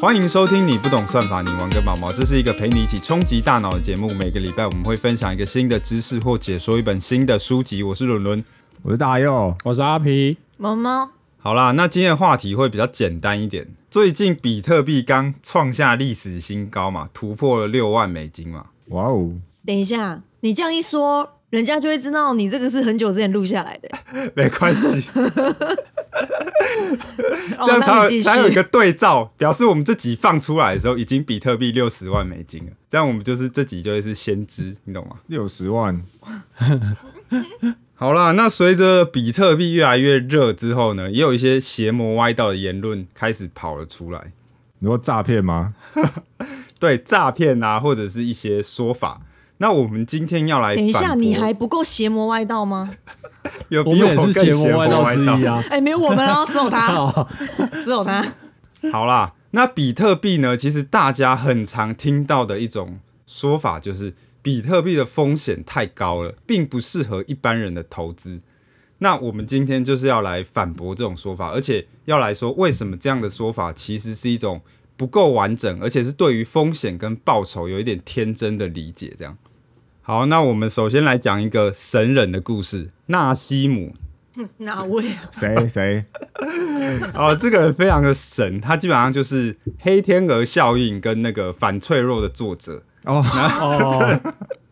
欢迎收听《你不懂算法，你玩个毛毛》。这是一个陪你一起冲击大脑的节目。每个礼拜我们会分享一个新的知识或解说一本新的书籍。我是伦伦，我是大佑，我是阿皮。毛毛，好啦，那今天的话题会比较简单一点。最近比特币刚创下历史新高嘛，突破了六万美金嘛。哇哦，等一下，你这样一说，人家就会知道你这个是很久之前录下来的。没关系，哦 这样才有才有一个对照，表示我们这集放出来的时候已经比特币六十万美金了。这样我们就是这集就会是先知，你懂吗？六十万，好啦，那随着比特币越来越热之后呢，也有一些邪魔歪道的言论开始跑了出来，你说诈骗吗？对诈骗啊，或者是一些说法。那我们今天要来等一下，你还不够邪魔歪道吗？有我们也是比更邪邪魔歪道之一。啊。哎、没有我们哦，只有他，好 只有他。好啦，那比特币呢？其实大家很常听到的一种说法就是，比特币的风险太高了，并不适合一般人的投资。那我们今天就是要来反驳这种说法，而且要来说为什么这样的说法其实是一种不够完整，而且是对于风险跟报酬有一点天真的理解。这样，好，那我们首先来讲一个神人的故事——纳西姆。哪位啊？谁谁？哦，这个人非常的神，他基本上就是《黑天鹅效应》跟那个反脆弱的作者。哦哦，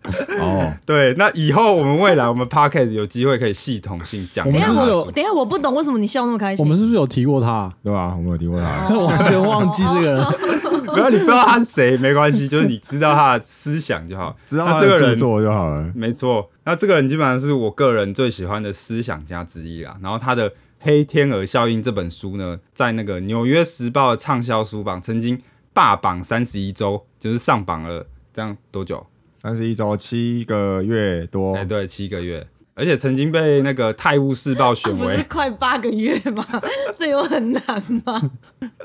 哦，对，那以后我们未来我们 podcast 有机会可以系统性讲等一下一下他的书。们是不是有我等一下我不懂为什么你笑那么开心。我们是不是有提过他？对吧？我们有提过他，完全忘记这个人。不要你不知道他是谁没关系，就是你知道他的思想就好。知道他这个人做就好了。没错，那这个人基本上是我个人最喜欢的思想家之一啦。然后他的《黑天鹅效应》这本书呢，在那个《纽约时报》的畅销书榜曾经霸榜三十一周，就是上榜了，这样多久？三十一周七个月多哎、，对，七个月，而且曾经被那个《泰晤士报》选不是为快八个月吗？这有很难吗？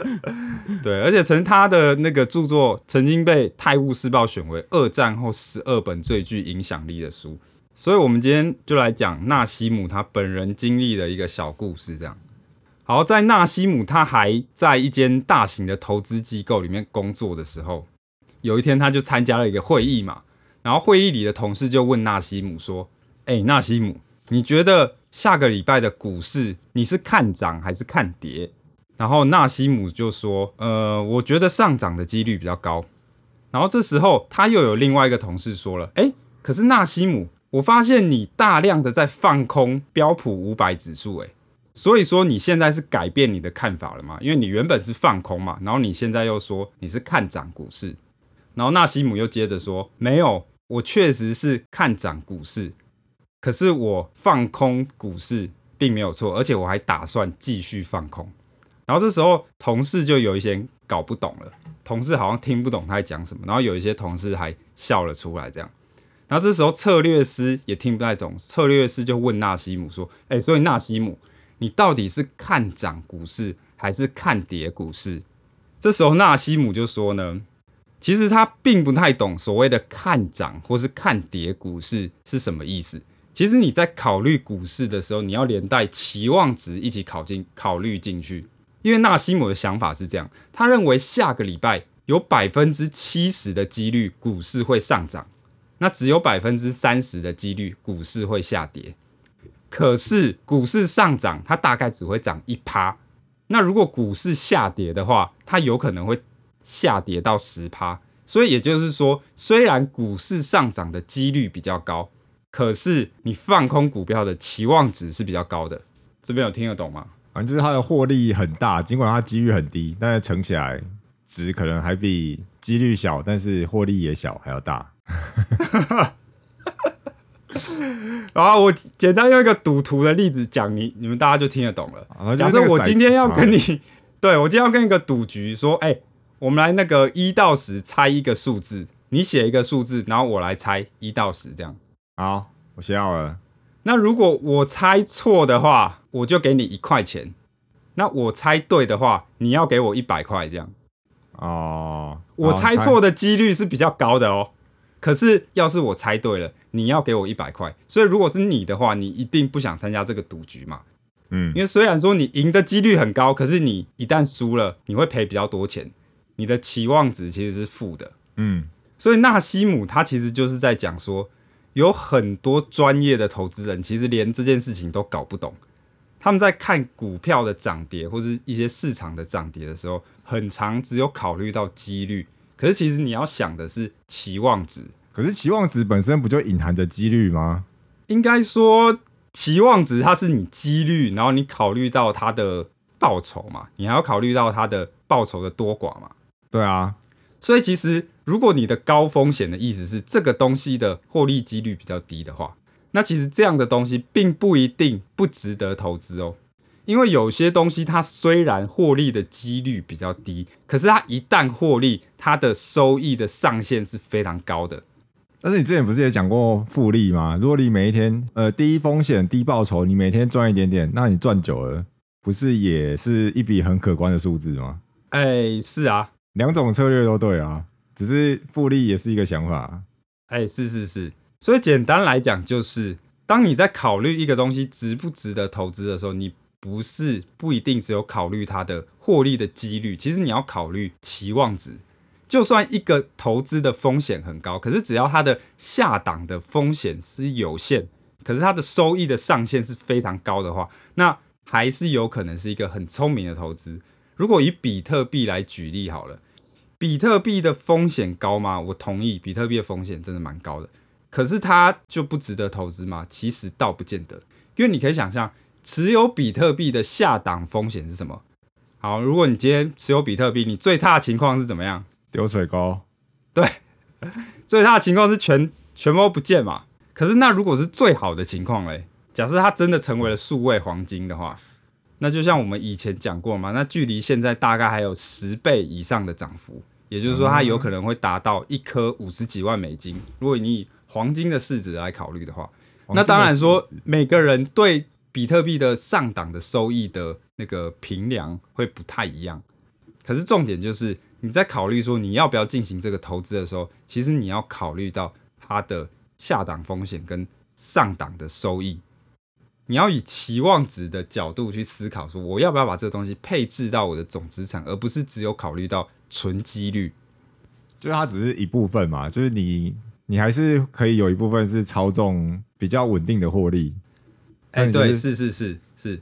对，而且曾他的那个著作曾经被《泰晤士报》选为二战后十二本最具影响力的书。所以，我们今天就来讲纳西姆他本人经历的一个小故事。这样，好，在纳西姆他还在一间大型的投资机构里面工作的时候，有一天他就参加了一个会议嘛，然后会议里的同事就问纳西姆说：“哎、纳西姆，你觉得下个礼拜的股市你是看涨还是看跌？”然后纳西姆就说：“呃，我觉得上涨的几率比较高。”然后这时候他又有另外一个同事说了：“诶，可是纳西姆，我发现你大量的在放空标普五百指数，诶，所以说你现在是改变你的看法了吗？因为你原本是放空嘛，然后你现在又说你是看涨股市。”然后纳西姆又接着说：“没有，我确实是看涨股市，可是我放空股市并没有错，而且我还打算继续放空。”然后这时候同事就有一些搞不懂了，同事好像听不懂他在讲什么，然后有一些同事还笑了出来，这样。然后这时候策略师也听不太懂，策略师就问纳西姆说：“哎，所以纳西姆，你到底是看涨股市还是看跌股市？”这时候纳西姆就说呢，其实他并不太懂所谓的看涨或是看跌股市是什么意思。其实你在考虑股市的时候，你要连带期望值一起考进考虑进去。因为纳西姆的想法是这样，他认为下个礼拜有百分之七十的几率股市会上涨，那只有百分之三十的几率股市会下跌。可是股市上涨，它大概只会涨一趴。那如果股市下跌的话，它有可能会下跌到十趴。所以也就是说，虽然股市上涨的几率比较高，可是你放空股票的期望值是比较高的。这边有听得懂吗？反正就是它的获利很大，尽管它几率很低，但是乘起来值可能还比几率小，但是获利也小还要大。然后我简单用一个赌徒的例子讲，你你们大家就听得懂了。啊假设我今天要跟你，对我今天要跟一个赌局说，哎、我们来那个一到十猜一个数字，你写一个数字，然后我来猜一到十这样。好，我写好了。那如果我猜错的话，我就给你一块钱；那我猜对的话，你要给我一百块这样。哦，我猜错的几率是比较高的哦。可是要是我猜对了，你要给我一百块。所以如果是你的话，你一定不想参加这个赌局嘛？嗯因为虽然说你赢的几率很高，可是你一旦输了，你会赔比较多钱。你的期望值其实是负的。嗯，所以纳西姆他其实就是在讲说，有很多专业的投资人其实连这件事情都搞不懂。他们在看股票的涨跌或是一些市场的涨跌的时候，很常只有考虑到几率，可是其实你要想的是期望值。可是期望值本身不就隐含着几率吗？应该说，期望值它是你几率，然后你考虑到它的报酬嘛，你还要考虑到它的报酬的多寡嘛。对啊，所以其实，如果你的高风险的意思是这个东西的获利几率比较低的话，那其实这样的东西并不一定不值得投资哦。因为有些东西它虽然获利的几率比较低，可是它一旦获利，它的收益的上限是非常高的。但是你之前不是也讲过复利吗？如果你每一天呃低风险低报酬，你每天赚一点点，那你赚久了，不是也是一笔很可观的数字吗？哎，是啊，两种策略都对啊，只是复利也是一个想法。哎，是是是。所以简单来讲，就是当你在考虑一个东西值不值得投资的时候，你不是不一定只有考虑它的获利的几率，其实你要考虑期望值。就算一个投资的风险很高，可是只要它的下档的风险是有限，可是它的收益的上限是非常高的话，那还是有可能是一个很聪明的投资。如果以比特币来举例好了，比特币的风险高吗？我同意，比特币的风险真的蛮高的。可是它就不值得投资吗？其实倒不见得，因为你可以想象，持有比特币的下档风险是什么？好，如果你今天持有比特币，你最差的情况是怎么样？丢水沟，对，最差的情况是全全部都不见嘛。可是那如果是最好的情况嘞？假设它真的成为了数位黄金的话，那就像我们以前讲过嘛，那距离现在大概还有十倍以上的涨幅，也就是说它有可能会达到一颗五十几万美金。如果你以黄金的市值来考虑的话，那当然说每个人对比特币的上档的收益的那个评量会不太一样。可是重点就是你在考虑说你要不要进行这个投资的时候，其实你要考虑到它的下档风险跟上档的收益。你要以期望值的角度去思考，说我要不要把这个东西配置到我的总资产，而不是只有考虑到纯几率。就是它只是一部分嘛，就是你你还是可以有一部分是操纵比较稳定的获利。哎、对，是是是是，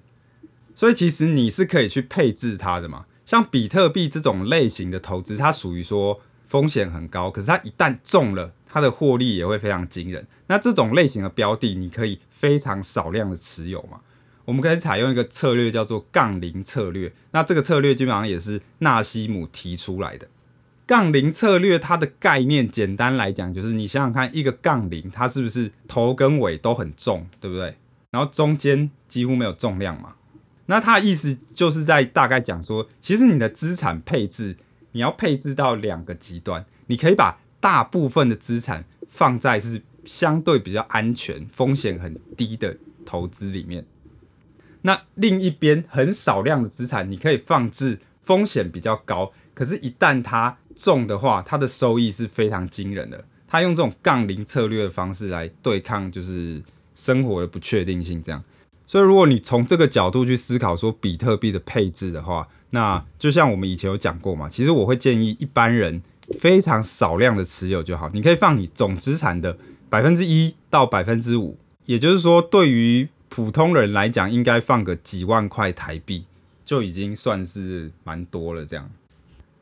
所以其实你是可以去配置它的嘛。像比特币这种类型的投资，它属于说风险很高，可是它一旦中了，它的获利也会非常惊人。那这种类型的标的，你可以非常少量的持有嘛。我们可以采用一个策略叫做杠铃策略。那这个策略基本上也是纳西姆提出来的。杠铃策略它的概念，简单来讲就是你想想看，一个杠铃它是不是头跟尾都很重，对不对？然后中间几乎没有重量嘛。那它的意思就是在大概讲说，其实你的资产配置，你要配置到两个极端，你可以把大部分的资产放在是相对比较安全、风险很低的投资里面。那另一边很少量的资产，你可以放置风险比较高，可是，一旦它中的话，它的收益是非常惊人的。它用这种杠铃策略的方式来对抗，就是生活的不确定性，这样。所以，如果你从这个角度去思考说比特币的配置的话，那就像我们以前有讲过嘛，其实我会建议一般人非常少量的持有就好。你可以放你总资产的百分之一到百分之五，也就是说，对于普通人来讲，应该放个几万块台币就已经算是蛮多了。这样，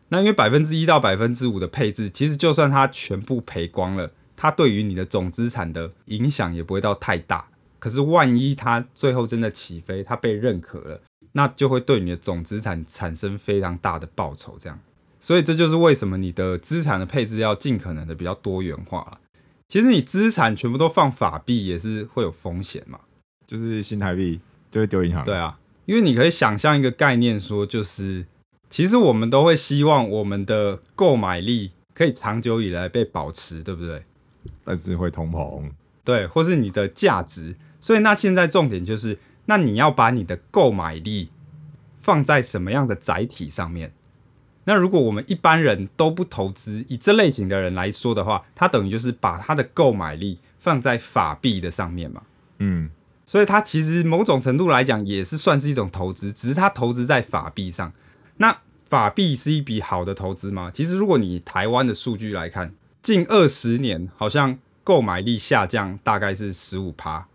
那因为百分之一到百分之五的配置，其实就算它全部赔光了，它对于你的总资产的影响也不会到太大。可是万一它最后真的起飞，它被认可了，那就会对你的总资产产生非常大的报酬。这样，所以这就是为什么你的资产的配置要尽可能的比较多元化了。其实你资产全部都放法币也是会有风险嘛。就是新台币就会丢银行。对啊，因为你可以想象一个概念，说就是其实我们都会希望我们的购买力可以长久以来被保持，对不对？但是会通膨。对，或是你的价值。所以那现在重点就是，那你要把你的购买力放在什么样的载体上面？那如果我们一般人都不投资，以这类型的人来说的话，他等于就是把他的购买力放在法币的上面嘛。嗯，所以他其实某种程度来讲也是算是一种投资，只是他投资在法币上。那法币是一笔好的投资吗？其实，如果你以台湾的数据来看，近二十年好像购买力下降大概是十五趴，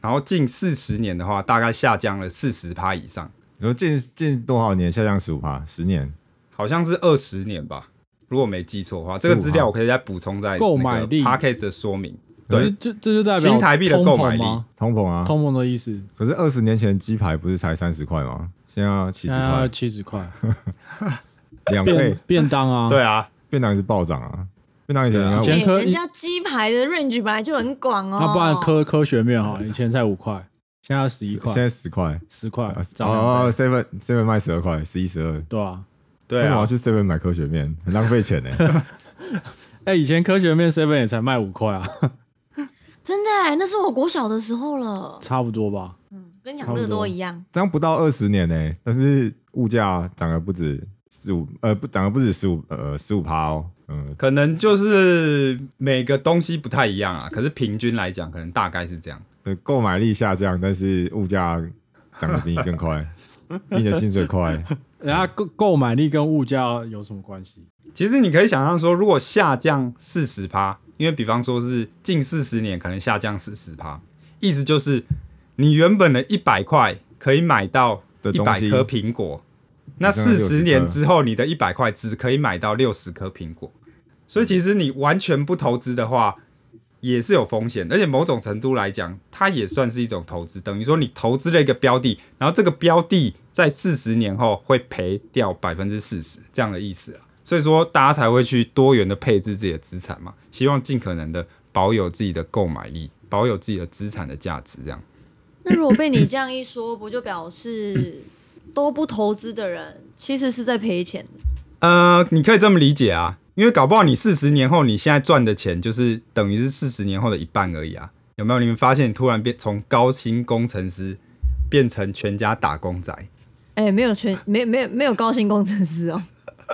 然后近四十年的话，大概下降了四十趴以上，你说近近多少年下降十五趴？十年？好像是二十年吧，如果没记错的话，这个资料我可以再补充在购买力 p a c k a g e 的说明。对，可是这这就代表新台币的购买力通膨吗通膨啊！通膨的意思，可是二十年前鸡排不是才三十块吗？现在要七十块，七十块，两倍便。便当啊，对啊，便当也是暴涨啊！便当以前啊以前科哎人家鸡排的 range 本来就很广哦。那不然科科学面哈，以前才五块，现在十一块现，在十块，十块哦，，seven seven 卖十二块，十一十二。对啊。对啊为什么要，去 seven 买科学面？很浪费钱呢。哎，以前科学面 seven 也才卖五块啊，真的哎，那是我国小的时候了，差不多吧。嗯跟养乐多一样。这样不到二十年呢，但是物价涨了不止十五，呃，不涨了不止十五，呃，十五趴哦。嗯，可能就是每个东西不太一样啊，可是平均来讲，可能大概是这样。对，购买力下降，但是物价涨得比你更快，比 你的薪水快。人家购购买力跟物价有什么关系？其实你可以想象说，如果下降四十趴，因为比方说是近四十年可能下降四十趴，意思就是你原本的一百块可以买到的东西一百颗苹果，那只剩下60四十年之后，你的一百块只可以买到六十颗苹果。所以其实你完全不投资的话，也是有风险，而且某种程度来讲，它也算是一种投资，等于说你投资了一个标的，然后这个标的在四十年后会赔掉百分之四十这样的意思啊。所以说大家才会去多元的配置自己的资产嘛，希望尽可能的保有自己的购买力，保有自己的资产的价值，这样。那如果被你这样一说，不就表示 都不投资的人其实是在赔钱的？呃，你可以这么理解啊，因为搞不好你四十年后你现在赚的钱就是等于是四十年后的一半而已啊，有没有？你们发现突然变从高薪工程师变成全家打工仔？哎、没有全没没有没有高薪工程师哦，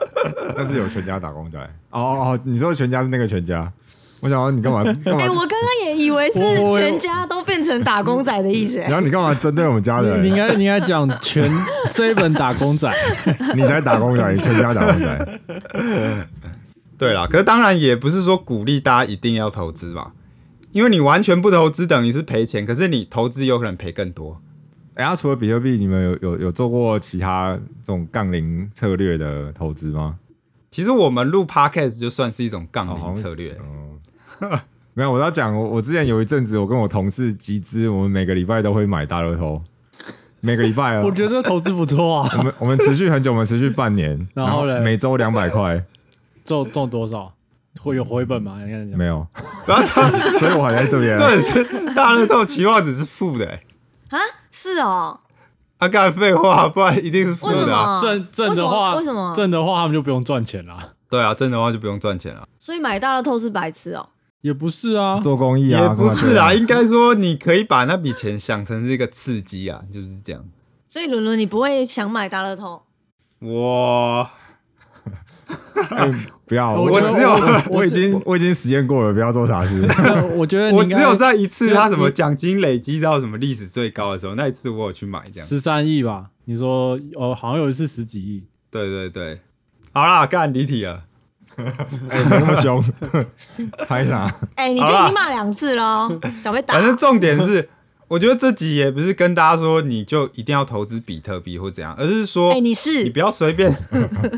但是有全家打工仔。哦哦哦，你说全家是那个全家？我想说你干嘛 干哎、嘛？我刚刚也以为是全家都变成打工仔的意思、然后你干嘛针对我们家人？你应该你应该讲全 seven 打工仔，你才打工仔，你全家打工仔。对啦，可是当然也不是说鼓励大家一定要投资嘛，因为你完全不投资等于是赔钱，可是你投资有可能赔更多。哎、呀，除了比特币，你们有有有做过其他这种杠铃策略的投资吗？其实我们录 podcast 就算是一种杠铃策略，哦，没有，我要讲，我我之前有一阵子，我跟我同事集资，我们每个礼拜都会买大乐透，每个礼拜啊，我觉得投资不错啊，我们我们持续很久，我们持续半年，然后呢每周两百块，中中多少？会有回本吗？你看没有，然 后他，所以我还在这边。重点是大乐透期望值是负的、欸，啊，是哦，啊，干废话，不然一定是负为什的？正正的话，为什么？正的话他们就不用赚钱啦。对啊，正的话就不用赚钱了。所以买大乐透是白痴哦。也不是啊，做公益啊，也不是啦，干嘛这样应该说你可以把那笔钱想成是一个刺激啊，就是这样。所以伦伦，你不会想买大乐透？我 不要，我我只有我我已经我已经实验过了，不要做傻事。我觉得我只有在一次他什么奖金累积到什么历史最高的时候，那一次我有去买这样。十三亿吧？你说哦，好像有一次十几亿，对对对，好啦，干离体了。哎，没那么凶，拍啥？哎、你今天已经骂两次喽，想被打反？正重点是，我觉得这集也不是跟大家说你就一定要投资比特币或怎样，而是说哎、你你是不要随便，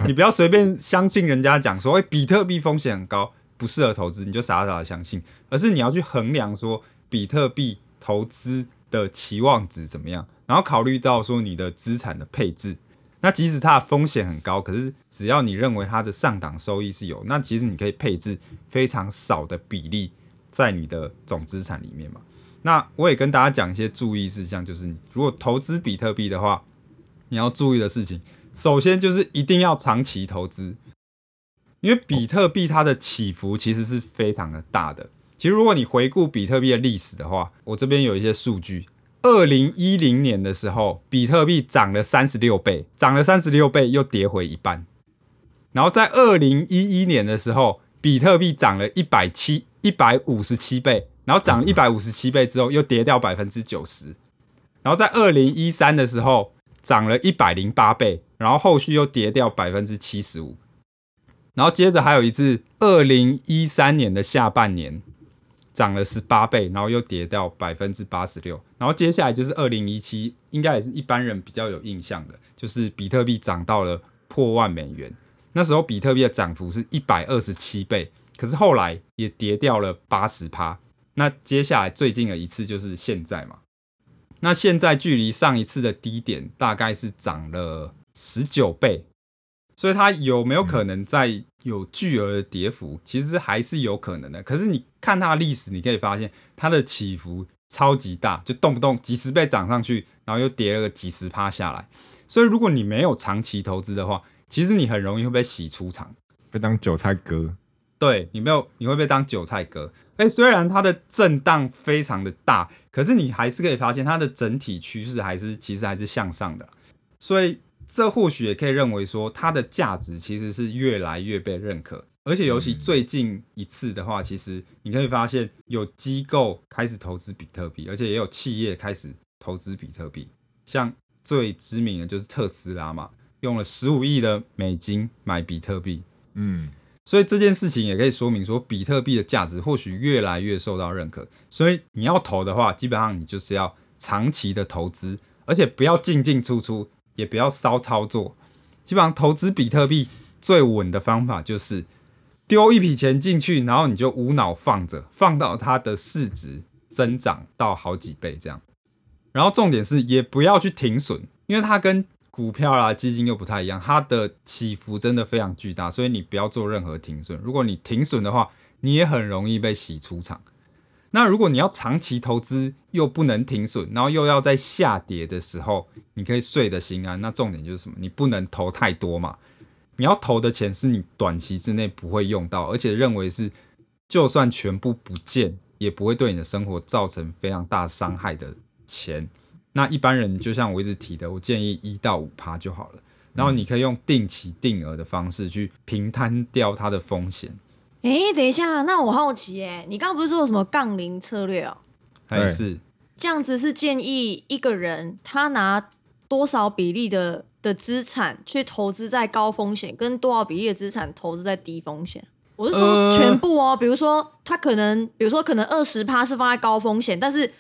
你不要随便 相信人家讲说，哎、比特币风险很高，不适合投资，你就傻傻的相信，而是你要去衡量说比特币投资的期望值怎么样，然后考虑到说你的资产的配置。那即使它的风险很高，可是只要你认为它的上档收益是有，那其实你可以配置非常少的比例在你的总资产里面嘛。那我也跟大家讲一些注意事项，就是你如果投资比特币的话，你要注意的事情，首先就是一定要长期投资，因为比特币它的起伏其实是非常的大的。其实如果你回顾比特币的历史的话，我这边有一些数据。二零一零年的时候，比特币涨了三十六倍，涨了三十六倍又跌回一半。然后在二零一一年的时候，比特币涨了一百七一百五十七倍，然后涨了一百五十七倍之后又跌掉百分之九十。然后在二零一三的时候涨了一百零八倍，然后后续又跌掉百分之七十五，然后接着还有一次，二零一三年的下半年涨了十八倍，然后又跌掉百分之八十六，然后接下来就是二零一七，应该也是一般人比较有印象的，就是比特币涨到了破万美元，那时候比特币的涨幅是一百二十七倍，可是后来也跌掉了八十趴。那接下来最近的一次就是现在嘛，那现在距离上一次的低点大概是涨了十九倍，所以它有没有可能再有巨额的跌幅？其实还是有可能的。可是你看它的历史，你可以发现它的起伏超级大，就动不动几十倍涨上去，然后又跌了个几十趴下来。所以如果你没有长期投资的话，其实你很容易会被洗出场。被当韭菜割。对你没有，你会被当韭菜割。哎，虽然它的震荡非常的大，可是你还是可以发现它的整体趋势还是其实还是向上的。所以这或许也可以认为说，它的价值其实是越来越被认可。而且尤其最近一次的话，其实你可以发现有机构开始投资比特币，而且也有企业开始投资比特币。像最知名的就是特斯拉嘛，用了十五亿的美金买比特币。嗯，所以这件事情也可以说明说，比特币的价值或许越来越受到认可。所以你要投的话，基本上你就是要长期的投资，而且不要进进出出，也不要骚操作。基本上投资比特币最稳的方法就是丢一笔钱进去，然后你就无脑放着，放到它的市值增长到好几倍这样。然后重点是也不要去停损，因为它跟股票啦、基金又不太一样，它的起伏真的非常巨大，所以你不要做任何停损。如果你停损的话，你也很容易被洗出场。那如果你要长期投资，又不能停损，然后又要在下跌的时候，你可以睡得心安。那重点就是什么？你不能投太多嘛。你要投的钱是你短期之内不会用到，而且认为是就算全部不见，也不会对你的生活造成非常大伤害的钱。那一般人就像我一直提的，我建议一到五趴就好了。然后你可以用定期定额的方式去平摊掉它的风险。哎，等一下，那我好奇哎，你刚刚不是说有什么杠铃策略哦？还是这样子是建议一个人他拿多少比例的的资产去投资在高风险，跟多少比例的资产投资在低风险？我是说呃全部哦，比如说他可能，比如说可能二十趴是放在高风险，但是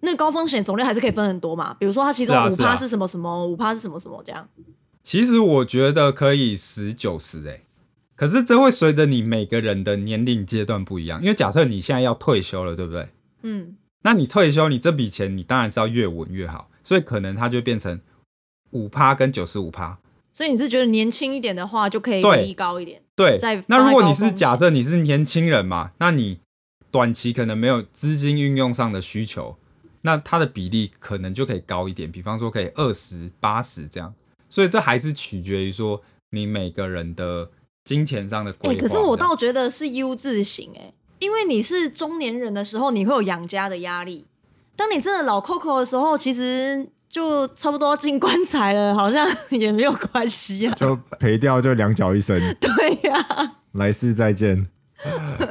那高风险种类还是可以分很多嘛。比如说它其中五趴是什么什么，五趴是什么什么这样。其实我觉得可以十九十哎，可是这会随着你每个人的年龄阶段不一样。因为假设你现在要退休了，对不对？嗯，那你退休，你这笔钱你当然是要越稳越好，所以可能它就变成五趴跟九十五趴。所以你是觉得年轻一点的话就可以提高一点？对再，那如果你是假设你是年轻人嘛，那你短期可能没有资金运用上的需求，那它的比例可能就可以高一点，比方说可以二十八十这样。所以这还是取决于说你每个人的金钱上的规哎、划。可是我倒觉得是 U 字型哎、因为你是中年人的时候，你会有养家的压力。当你真的老 Coco 的时候，其实就差不多要进棺材了，好像 也没有关系啊。就赔掉就两脚一伸，对呀、来世再见。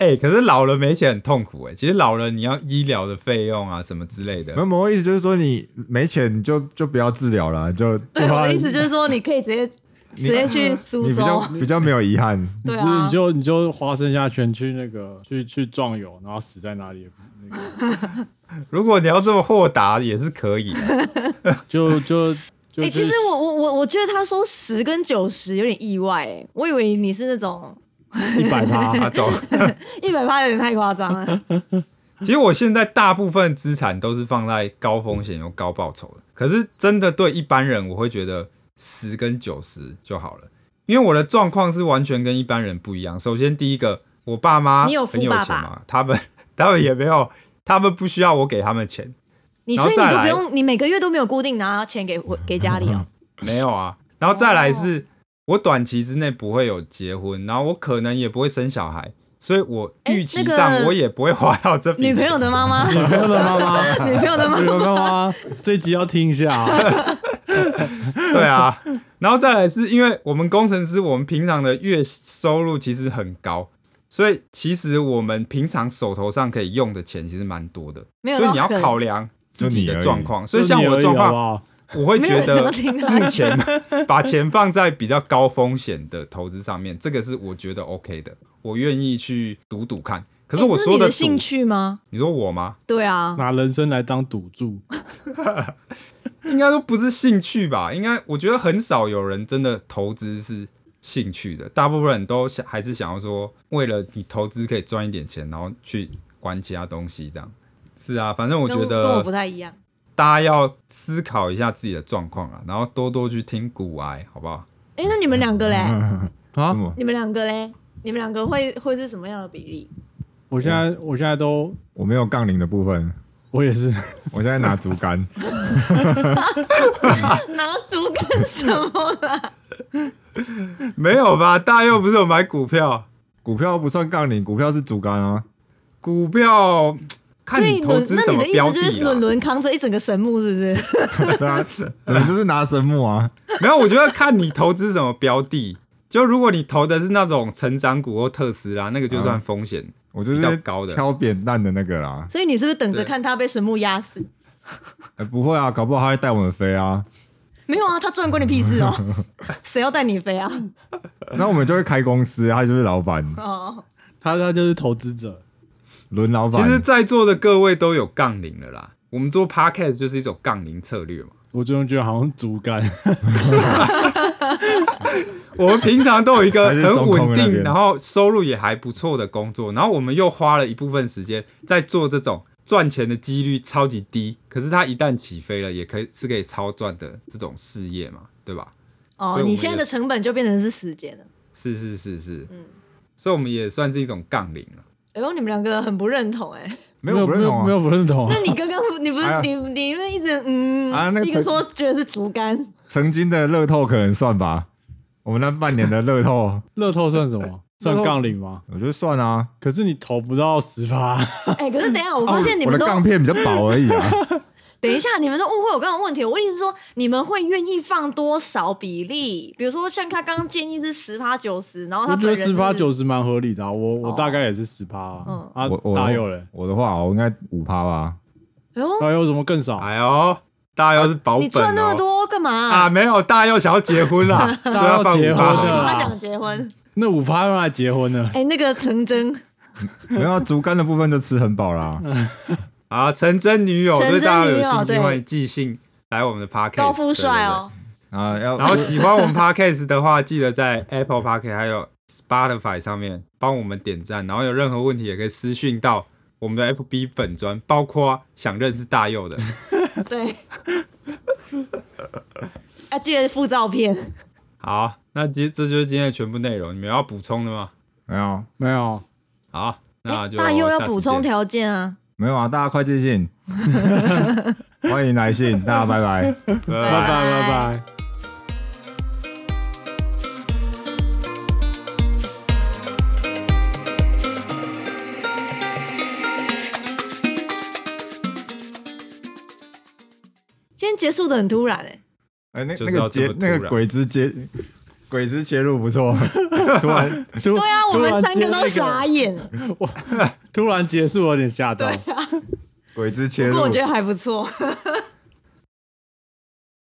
哎、可是老了没钱很痛苦哎、其实老了你要医疗的费用啊什么之类的没。有某个意思就是说你没钱你就就不要治疗了，就对，我的意思就是说，你可以直接 直接去苏州比较。比较没有遗憾。对啊你就你就花剩下钱去那个去去壮游，然后死在哪里也不那个，如果你要这么豁达也是可以 的。就就就哎、就是其实我我我我觉得他说十跟九十有点意外哎、我以为你是那种一百趴，阿走。一百趴有点太夸张了。其实我现在大部分资产都是放在高风险又高报酬的，可是真的对一般人，我会觉得十跟九十就好了，因为我的状况是完全跟一般人不一样。首先第一个，我爸妈你有富很有爸爸钱嘛，他们他们也没有，他们不需要我给他们钱，你所以你都不用，你每个月都没有固定拿钱给我给家里哦。没有啊。然后再来是我短期之内不会有结婚，然后我可能也不会生小孩，所以我哎预期上我也不会花到这。女朋友的妈妈，女朋友的妈妈，女朋友的妈女妈？这一集要听一下啊！对啊，然后再来是因为我们工程师，我们平常的月收入其实很高，所以其实我们平常手头上可以用的钱其实蛮多的，所以你要考量自己的状况。所以像我的状况，我会觉得目前把钱放在比较高风险的投资上面，这个是我觉得 OK 的，我愿意去赌赌看。可是我说的赌，你的兴趣吗？你说我吗？对啊，拿人生来当赌注，应该说不是兴趣吧？应该我觉得很少有人真的投资是兴趣的，大部分人都想还是想要说，为了你投资可以赚一点钱，然后去玩其他东西这样。是啊，反正我觉跟跟我得不太一样。大家要思考一下自己的状况啊，然后多多去听股癌，好不好？哎，那你们两个嘞？啊？你们两个嘞？你们两个会会是什么样的比例？我现在我现在都我没有杠铃的部分，我也是，我现在拿竹竿。拿竹竿什么啦？没有吧？大佑不是有买股票？股票不算杠铃，股票是竹竿啊。股票看所以轮，你投资那你的意什么标思就是。轮轮扛着一整个神木，是不是？对啊，你就是拿神木啊。没有，我觉得看你投资什么标的。就如果你投的是那种成长股或特斯拉，那个就算风险。我就是比较高的挑扁担的那个啦。所以你是不是等着看他被神木压死？哎不会啊，搞不好他会带我们飞啊。没有啊，他赚关你屁事哦！谁要带你飞啊？那我们就会开公司，他就是老板，哦，他他就是投资者，轮老板。其实，在座的各位都有杠铃了啦。我们做 podcast 就是一种杠铃策略嘛。我最终觉得好像竹竿，我们平常都有一个很稳定，然后收入也还不错的工作，然后我们又花了一部分时间在做这种赚钱的几率超级低，可是它一旦起飞了，也可以是可以超赚的这种事业嘛，对吧？哦你现在的成本就变成是时间了。是是是是，嗯，所以我们也算是一种杠铃了。哎呦，你们两个很不认同哎、没有不认同啊没有不认同啊那。你刚刚 你不是、哎你你们一直嗯，啊那个一个说觉得是竹竿，曾经的乐透可能算吧。我们那半年的乐透，乐透算什么？算杠铃吗？我觉得算啊。可是你投不到十趴，哎、可是等一下我发现你我的们都、杠片比较薄而已啊。等一下，你们都误会我刚刚的问题。我意思是说，你们会愿意放多少比例？比如说，像他刚刚建议是十趴九十，然后他我觉得十趴九十蛮合理的啊。我我哦大概也是十趴啊嗯。啊我，我大佑嘞，我的话，我应该五趴吧。哎呦，大佑怎么更少？哎呦，大佑是保本你赚那么哦。多干嘛、啊，没有，大佑想要结婚啦，大佑要放结婚他想结婚？那五趴用来结婚呢？哎、那个成真，没有啊竹竿的部分就吃很饱啦。啊，成真女友，对大家有女友对兴趣欢迎寄信来我们的 podcast。高富帅哦。啊，要然后喜欢我们 podcast 的话，记得在 Apple Podcast 还有 Spotify 上面帮我们点赞，然后有任何问题也可以私讯到我们的 FB 粉专，包括想认识大佑的。对，要记得附照片。好，那今这就是今天的全部内容，你们有要补充的吗？没有没有，好，那就大佑要补充见条件啊，没有啊，大家快寄信，欢迎来信，大家拜拜。拜拜拜拜拜。今天结束的很突然哎、哎，那那个接这么突然那个鬼子接鬼子切入不错，突然突对啊，我们三个都傻，傻眼，突然结束有点吓到。鬼子切入不过我，觉得还不错。